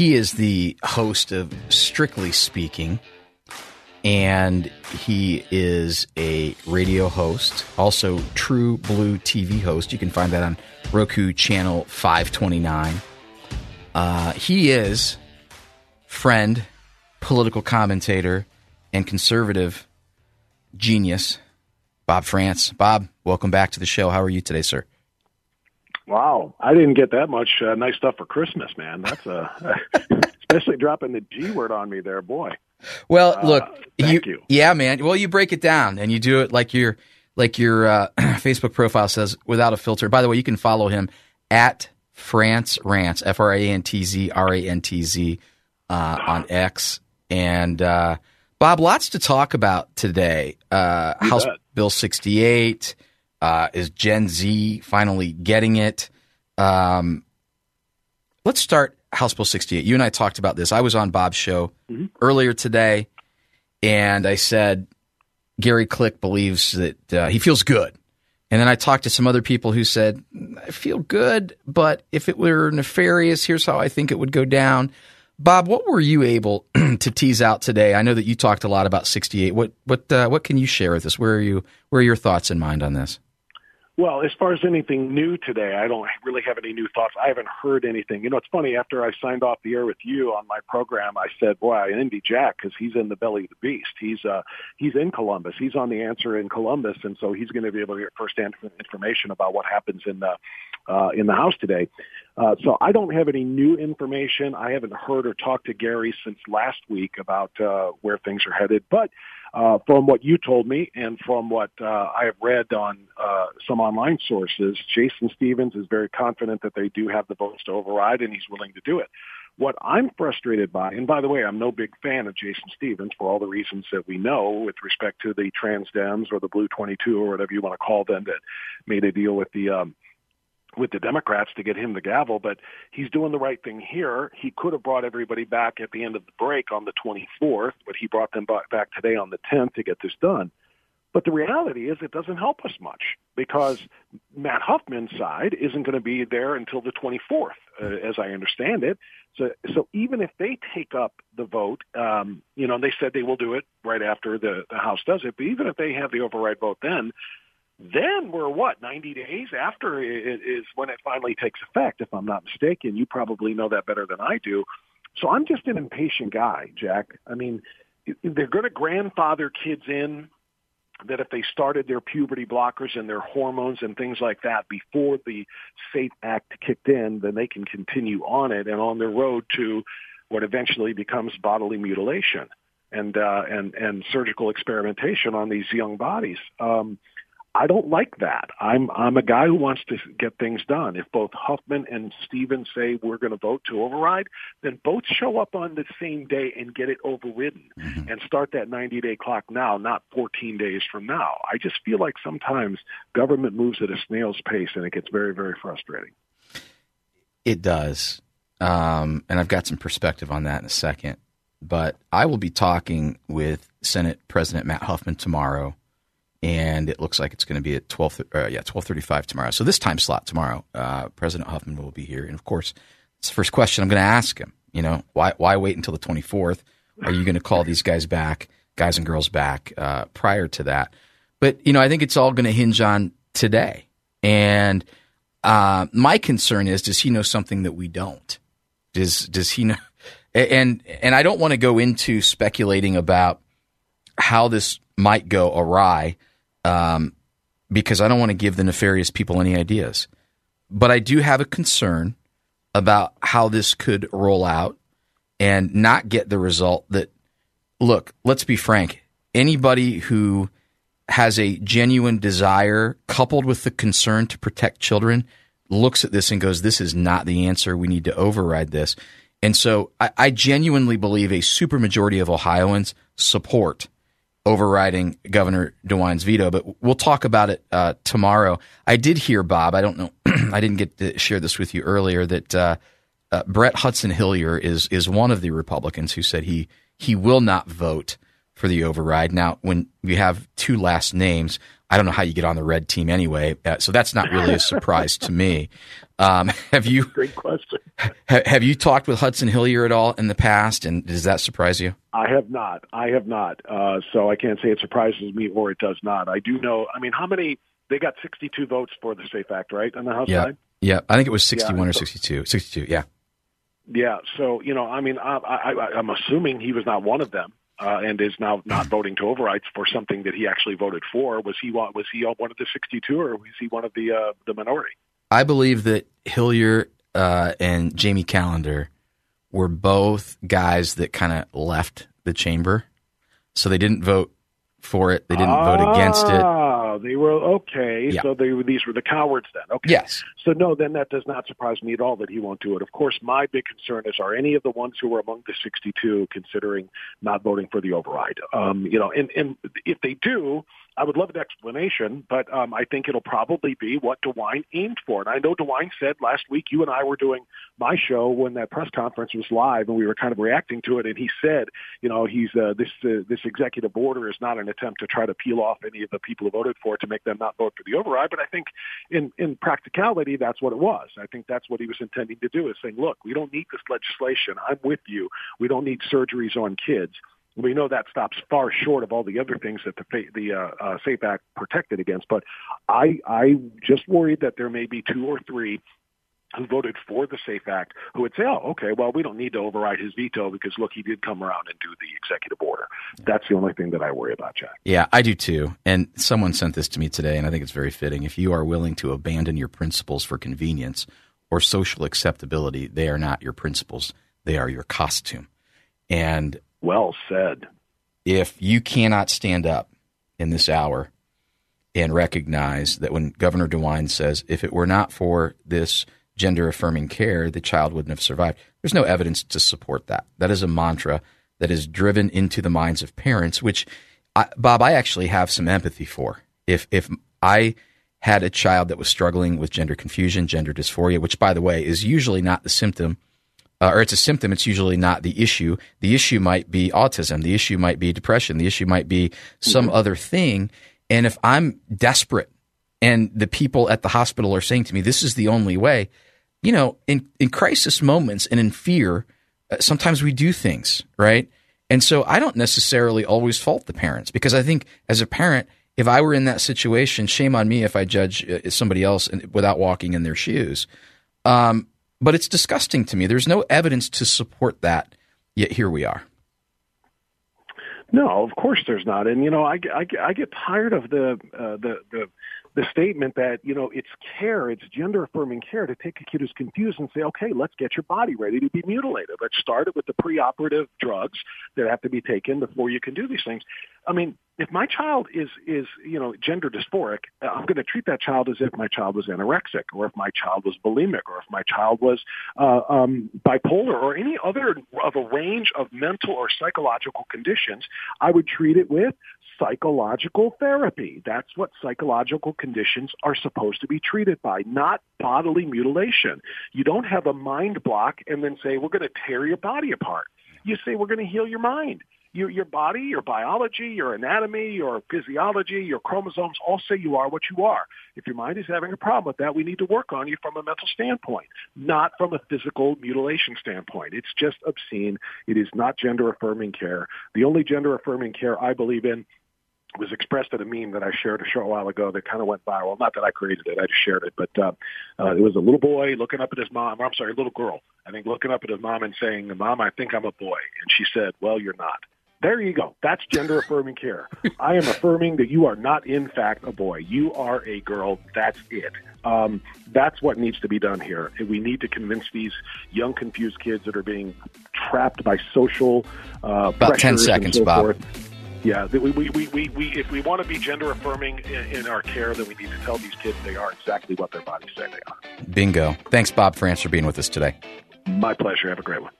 He is the host of Strictly Speaking, and he is a radio host, also True Blue TV host. You can find that on Roku channel 529. Uh, he is friend, political commentator, and conservative genius, Bob Frantz. Bob, welcome back to the show. How are you today, sir? Wow, I didn't get that much uh, nice stuff for Christmas, man. That's a especially dropping the G word on me there, boy. Well, look, uh, thank you, you. Yeah, man. Well, you break it down and you do it like your like your uh, Facebook profile says, without a filter. By the way, you can follow him at Frantz Rantz, F R A N T Z R A N T Z, uh, on X. And uh, Bob, lots to talk about today. Uh, House bet. Bill sixty eight. Uh, is Gen Z finally getting it? Um, let's start House Bill 68. You and I talked about this. I was on Bob's show mm-hmm. earlier today, and I said Gary Click believes that uh, he feels good. And then I talked to some other people who said, I feel good, but if it were nefarious, here's how I think it would go down. Bob, what were you able to tease out today? I know that you talked a lot about 68. What what uh, what can you share with us? Where are you? Where are your thoughts in mind on this? Well, as far as anything new today, I don't really have any new thoughts. I haven't heard anything. You know, it's funny. After I signed off the air with you on my program, I said, "Boy, I envy Jack because he's in the belly of the beast. He's uh, he's in Columbus. He's on the answer in Columbus, and so he's going to be able to get firsthand information about what happens in the uh, in the House today." Uh, so I don't have any new information. I haven't heard or talked to Gary since last week about uh, where things are headed, but uh, from what you told me and from what uh, I have read on uh, some online sources, Jason Stephens is very confident that they do have the votes to override, and he's willing to do it. What I'm frustrated by, and by the way, I'm no big fan of Jason Stephens for all the reasons that we know with respect to the trans Dems or the Blue 22 or whatever you want to call them that made a deal with the um, with the Democrats to get him the gavel, but he's doing the right thing here. He could have brought everybody back at the end of the break on the 24th, but he brought them back today on the 10th to get this done. But the reality is it doesn't help us much because Matt Huffman's side isn't going to be there until the 24th, uh, as I understand it. So, so even if they take up the vote, um, you know, they said they will do it right after the, the House does it, but even if they have the override vote then, then we're what, 90 days after it is when it finally takes effect, if I'm not mistaken. You probably know that better than I do. So I'm just an impatient guy, Jack. I mean, they're going to grandfather kids in that if they started their puberty blockers and their hormones and things like that before the SAFE Act kicked in, then they can continue on it and on their road to what eventually becomes bodily mutilation and uh, and and surgical experimentation on these young bodies. Um, I don't like that. I'm I'm a guy who wants to get things done. If both Huffman and Stephens say we're going to vote to override, then both show up on the same day and get it overridden mm-hmm. and start that 90 day clock now, not 14 days from now. I just feel like sometimes government moves at a snail's pace and it gets very very frustrating. It does, um, and I've got some perspective on that in a second. But I will be talking with Senate President Matt Huffman tomorrow and it looks like it's going to be at twelve. Uh, yeah, twelve thirty-five tomorrow. So this time slot tomorrow, uh, President Huffman will be here, and of course, it's the first question I'm going to ask him. You know, why why wait until the twenty fourth? Are you going to call these guys back, guys and girls back, uh, prior to that? But you know, I think it's all going to hinge on today. And uh, my concern is, does he know something that we don't? Does does he know? And and I don't want to go into speculating about how this might go awry um, because I don't want to give the nefarious people any ideas. But I do have a concern about how this could roll out and not get the result that, look, let's be frank, anybody who has a genuine desire coupled with the concern to protect children looks at this and goes, this is not the answer. We need to override this. And so I, I genuinely believe a supermajority of Ohioans support overriding Governor DeWine's veto, but we'll talk about it uh, tomorrow. I did hear, Bob, I don't know, I didn't get to share this with you earlier, that uh, uh, Brett Hudson Hillyer is is one of the Republicans who said he he will not vote for the override. Now, when you have two last names, I don't know how you get on the red team anyway, uh, so that's not really a surprise to me. Um, have you? Great question. Ha, have you talked with Hudson Hillyer at all in the past, and does that surprise you? I have not. I have not. Uh, so I can't say it surprises me or it does not. I do know. I mean, how many? They got 62 votes for the Safe Act, right, on the House yeah. side. Yeah, I think it was 61 yeah, or 62. 62, yeah. Yeah. So you know, I mean, I, I, I'm assuming he was not one of them. Uh, and is now not voting to override for something that he actually voted for. Was he was he one of the 62, or was he one of the uh, the minority? I believe that Hillyer uh, and Jamie Callender were both guys that kind of left the chamber, so they didn't vote for it. They didn't ah, vote against it. Ah, they were okay. Yeah. So they these were the cowards then. Okay. Yes. So no, then that does not surprise me at all that he won't do it. Of course, my big concern is: are any of the ones who are among the 62 considering not voting for the override? Um, you know, and and if they do, I would love an explanation, but um, I think it'll probably be what DeWine aimed for. And I know DeWine said last week, you and I were doing my show when that press conference was live, and we were kind of reacting to it. And he said, you know, he's uh, this uh, this executive order is not an attempt to try to peel off any of the people who voted for it to make them not vote for the override. But I think in in practicality, that's what it was. I think that's what he was intending to do is saying, look, we don't need this legislation. I'm with you. We don't need surgeries on kids. We know that stops far short of all the other things that the the uh, uh, Safe Act protected against. But I I just worried that there may be two or three who voted for the Safe Act who would say, oh, okay, well, we don't need to override his veto because, look, he did come around and do the executive order. That's the only thing that I worry about, Jack. Yeah, I do too. And someone sent this to me today, and I think it's very fitting. If you are willing to abandon your principles for convenience or social acceptability, they are not your principles, they are your costume. And well said. If you cannot stand up in this hour and recognize that when Governor DeWine says, if it were not for this gender affirming care, the child wouldn't have survived, there's no evidence to support that. That is a mantra that is driven into the minds of parents, which, I, Bob, I actually have some empathy for. If, if I had a child that was struggling with gender confusion, gender dysphoria, which, by the way, is usually not the symptom uh, or it's a symptom, it's usually not the issue. The issue might be autism. The issue might be depression. The issue might be some mm-hmm. other thing. And if I'm desperate and the people at the hospital are saying to me, this is the only way, you know, in, in crisis moments and in fear, uh, sometimes we do things, right? And so I don't necessarily always fault the parents because I think as a parent, if I were in that situation, shame on me if I judge uh, somebody else without walking in their shoes. Um, but it's disgusting to me. There's no evidence to support that, yet here we are. No, of course there's not. And you know, I, I, I get tired of the uh, the the the statement that you know it's care, it's gender affirming care to take a kid who's confused and say, okay, let's get your body ready to be mutilated. Let's start it with the preoperative drugs that have to be taken before you can do these things. I mean, if my child is is you know gender dysphoric, I'm going to treat that child as if my child was anorexic, or if my child was bulimic, or if my child was uh, um, bipolar, or any other of a range of mental or psychological conditions. I would treat it with psychological therapy. That's what psychological conditions are supposed to be treated by, not bodily mutilation. You don't have a mind block and then say, we're going to tear your body apart. You say, we're going to heal your mind. Your, your body, your biology, your anatomy, your physiology, your chromosomes all say you are what you are. If your mind is having a problem with that, we need to work on you from a mental standpoint, not from a physical mutilation standpoint. It's just obscene. It is not gender affirming care. The only gender affirming care I believe in was expressed in a meme that I shared a short while ago that kind of went viral. Not that I created it, I just shared it. But uh, uh, it was a little boy looking up at his mom, or I'm sorry, a little girl, I think, looking up at his mom and saying, Mom, I think I'm a boy. And she said, Well, you're not. There you go. That's gender affirming care. I am affirming that you are not, in fact, a boy. You are a girl. That's it. Um, that's what needs to be done here. We need to convince these young, confused kids that are being trapped by social uh, about ten seconds, so Bob. Forth. Yeah, we, we, we, we, we, if we want to be gender affirming in, in, our care, then we need to tell these kids they are exactly what their bodies say they are. Bingo. Thanks, Bob Frantz, for being with us today. My pleasure. Have a great one.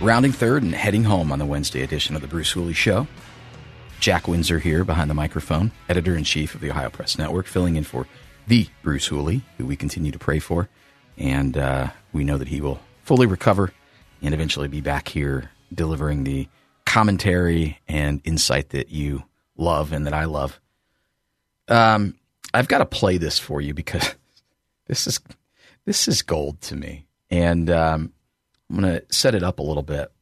Rounding third and heading home on the Wednesday edition of the Bruce Hooley Show. Jack Windsor here behind the microphone, editor in chief of the Ohio Press Network, filling in for the Bruce Hooley, who we continue to pray for. And uh, we know that he will fully recover and eventually be back here delivering the commentary and insight that you love and that I love. Um, I've got to play this for you because this is this is gold to me, and um, I'm going to set it up a little bit.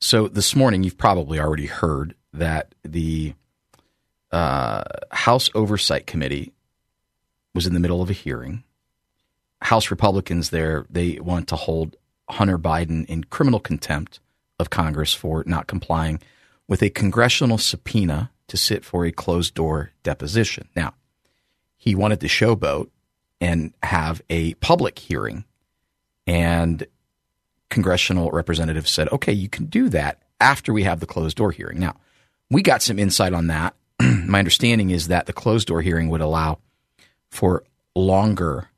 So this morning, you've probably already heard that the uh, House Oversight Committee was in the middle of a hearing. House Republicans there they want to hold Hunter Biden in criminal contempt of Congress for not complying with a congressional subpoena to sit for a closed door deposition. Now, he wanted to showboat and have a public hearing, and congressional representatives said, okay, you can do that after we have the closed door hearing. Now, we got some insight on that. My understanding is that the closed door hearing would allow for longer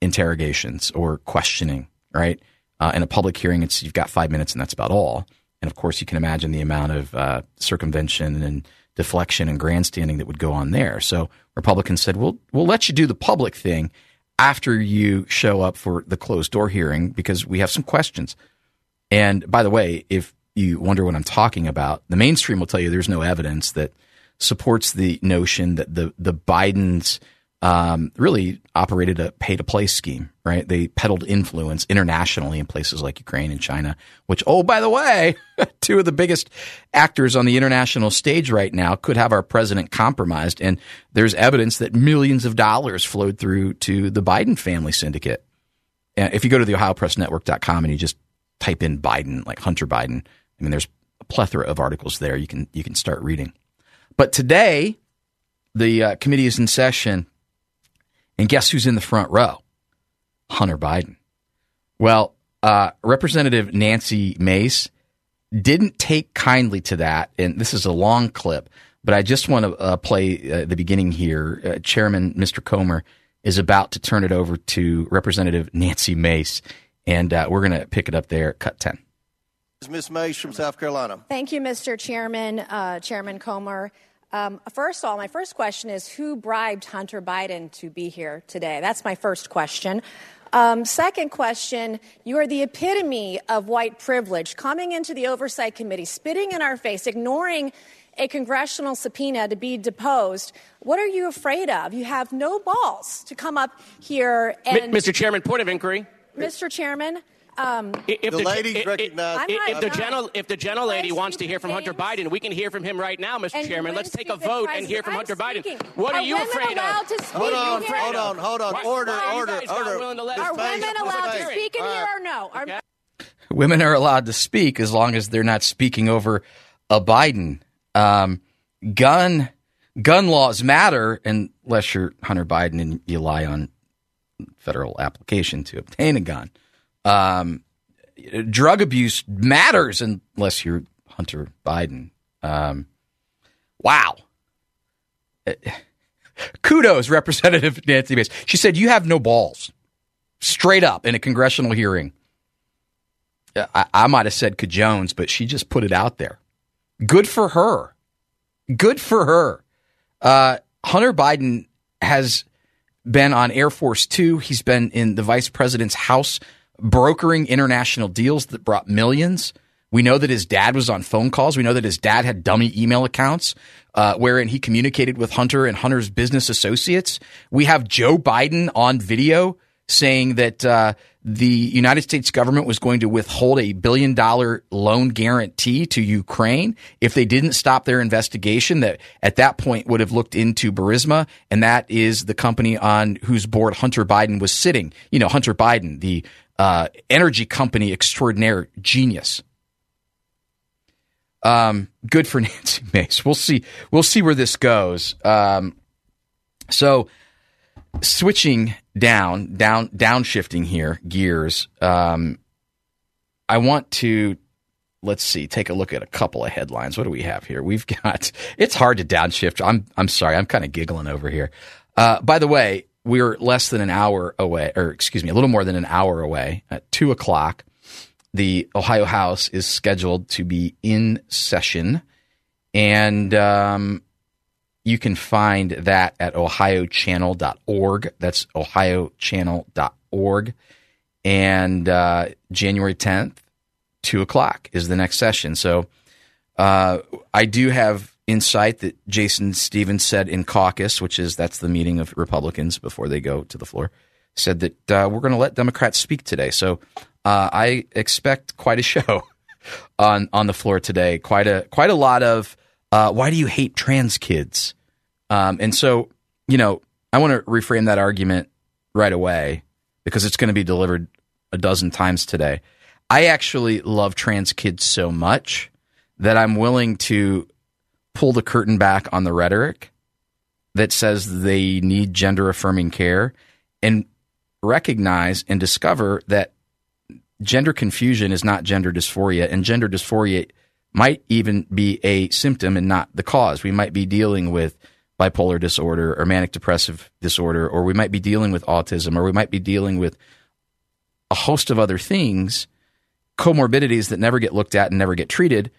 interrogations or questioning, right? Uh, in a public hearing, it's you've got five minutes and that's about all. And of course, you can imagine the amount of uh, circumvention and deflection and grandstanding that would go on there. So Republicans said, "We'll we'll let you do the public thing after you show up for the closed door hearing because we have some questions." And by the way, if you wonder what I'm talking about, the mainstream will tell you there's no evidence that supports the notion that the the Bidens um, really operated a pay to play scheme, right? They peddled influence internationally in places like Ukraine and China, which, oh, by the way, two of the biggest actors on the international stage right now could have our president compromised. And there's evidence that millions of dollars flowed through to the Biden family syndicate. And If you go to the OhioPressNetwork.com and you just type in Biden, like Hunter Biden, I mean, there's a plethora of articles there you can you can start reading. But today, the uh, committee is in session, and guess who's in the front row? Hunter Biden. Well, uh, Representative Nancy Mace didn't take kindly to that, and this is a long clip, but I just want to uh, play uh, the beginning here. Uh, Chairman Mr. Comer is about to turn it over to Representative Nancy Mace, and uh, we're going to pick it up there. Cut ten. Ms. Mace from South Carolina. Thank you, Mr. Chairman, uh, Chairman Comer. Um, first of all, my first question is who bribed Hunter Biden to be here today? That's my first question. Um, second question You are the epitome of white privilege, coming into the Oversight Committee, spitting in our face, ignoring a congressional subpoena to be deposed. What are you afraid of? You have no balls to come up here and. Mr. Chairman, point of inquiry. Mr. Chairman, um, if the, the lady if, recognized. If, if the general, if the general lady wants to hear from Hunter Biden, we can hear from him right now, Mr. Chairman. Let's take a vote and hear from Hunter Biden. What are, are you afraid of? Hold on, hold on, hold on. Why, order, why order, order. Are women allowed to speak in here or no? Okay. Women are allowed to speak as long as they're not speaking over a Biden. Um, gun gun laws matter unless you're Hunter Biden and you lie on federal application to obtain a gun. Um, drug abuse matters unless you're Hunter Biden. Um, wow. Kudos, Representative Nancy Mace. She said, You have no balls. Straight up in a congressional hearing. I, I might have said Jones, but she just put it out there. Good for her. Good for her. Uh, Hunter Biden has been on Air Force Two. He's been in the vice president's house brokering international deals that brought millions. We know that his dad was on phone calls. We know that his dad had dummy email accounts uh, wherein he communicated with Hunter and Hunter's business associates. We have Joe Biden on video saying that uh, the United States government was going to withhold a billion dollar loan guarantee to Ukraine if they didn't stop their investigation. That at that point would have looked into Burisma, and that is the company on whose board Hunter Biden was sitting. You know, Hunter Biden, the uh, energy company extraordinaire genius. Um, good for Nancy Mace. We'll see. We'll see where this goes. Um, so switching down, down, downshifting here gears. Um, I want to let's see, take a look at a couple of headlines. What do we have here? We've got. It's hard to downshift. I'm I'm sorry. I'm kind of giggling over here. Uh, by the way, we're less than an hour away, or excuse me, a little more than an hour away at two o'clock. The Ohio House is scheduled to be in session, and um, you can find that at ohiochannel.org. That's ohiochannel.org. And uh, January 10th, 2 o'clock is the next session. So uh, I do have insight that Jason Stephens said in caucus, which is that's the meeting of Republicans before they go to the floor, said that uh, we're going to let Democrats speak today. So uh, I expect quite a show on on the floor today. Quite a quite a lot of uh, why do you hate trans kids? Um, and so, you know, I want to reframe that argument right away because it's going to be delivered a dozen times today. I actually love trans kids so much that I'm willing to pull the curtain back on the rhetoric that says they need gender affirming care and recognize and discover that gender confusion is not gender dysphoria and gender dysphoria might even be a symptom and not the cause. We might be dealing with bipolar disorder or manic depressive disorder, or we might be dealing with autism, or we might be dealing with a host of other things, comorbidities that never get looked at and never get treated.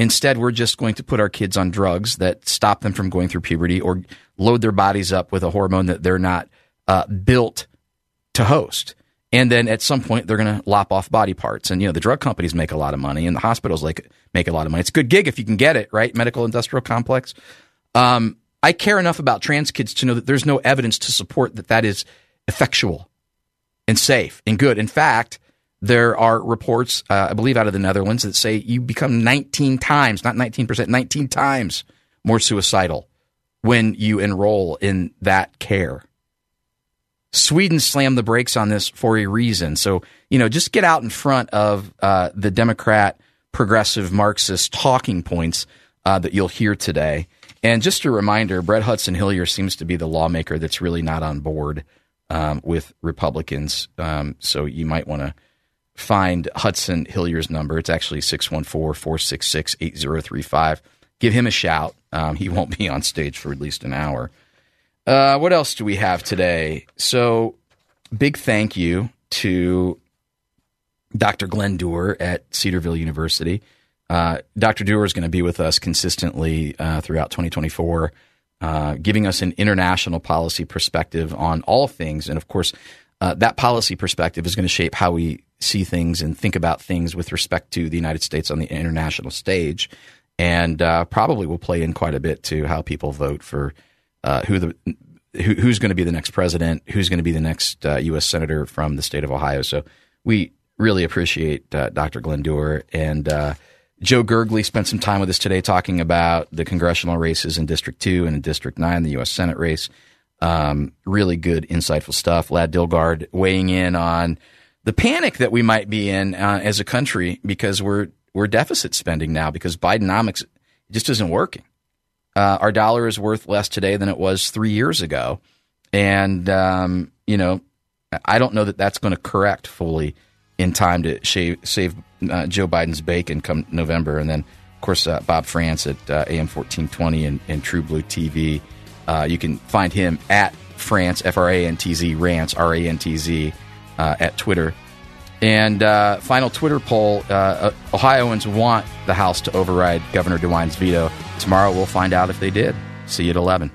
Instead, we're just going to put our kids on drugs that stop them from going through puberty or load their bodies up with a hormone that they're not uh, built to host. And then at some point they're going to lop off body parts. And you know the drug companies make a lot of money and the hospitals like make a lot of money. It's a good gig if you can get it right? Medical industrial complex. Um, i care enough about trans kids to know that there's no evidence to support that that is effectual and safe and good. In fact there are reports uh, i believe out of the netherlands that say you become 19 times not 19% 19 times more suicidal when you enroll in that care Sweden slammed the brakes on this for a reason. So, you know, just get out in front of uh, the Democrat, progressive, Marxist talking points uh, that you'll hear today. And just a reminder Brett Hudson Hillyer seems to be the lawmaker that's really not on board um, with Republicans. Um, so you might want to find Hudson Hillyer's number. It's actually 614 466 8035. Give him a shout. Um, he won't be on stage for at least an hour. Uh, what else do we have today? So, big thank you to Dr. Glen Duerr at Cedarville University. Uh, Dr. Duerr is going to be with us consistently uh, throughout 2024, uh, giving us an international policy perspective on all things. And of course, uh, that policy perspective is going to shape how we see things and think about things with respect to the United States on the international stage. And uh, probably will play in quite a bit to how people vote for uh, who the who, who's going to be the next president, who's going to be the next uh, U.S. senator from the state of Ohio. So we really appreciate uh, Dr. Glen Duerr and uh, Joe Gergely spent some time with us today talking about the congressional races in District Two and in District Nine, the U.S. Senate race. Um, really good, insightful stuff. Lad Dilgard weighing in on the panic that we might be in uh, as a country because we're we're deficit spending now because Bidenomics just isn't working. Uh, our dollar is worth less today than it was three years ago. And, um, you know, I don't know that that's going to correct fully in time to shave, save uh, Joe Biden's bacon come November. And then, of course, uh, Bob Frantz at uh, AM 1420 and, and True Blue TV. Uh, you can find him at Frantz, F R A N T Z, Rantz, R A N T Z, uh, at Twitter. And uh, final Twitter poll uh, Ohioans want the House to override Governor DeWine's veto. Tomorrow we'll find out if they did. See you at 11.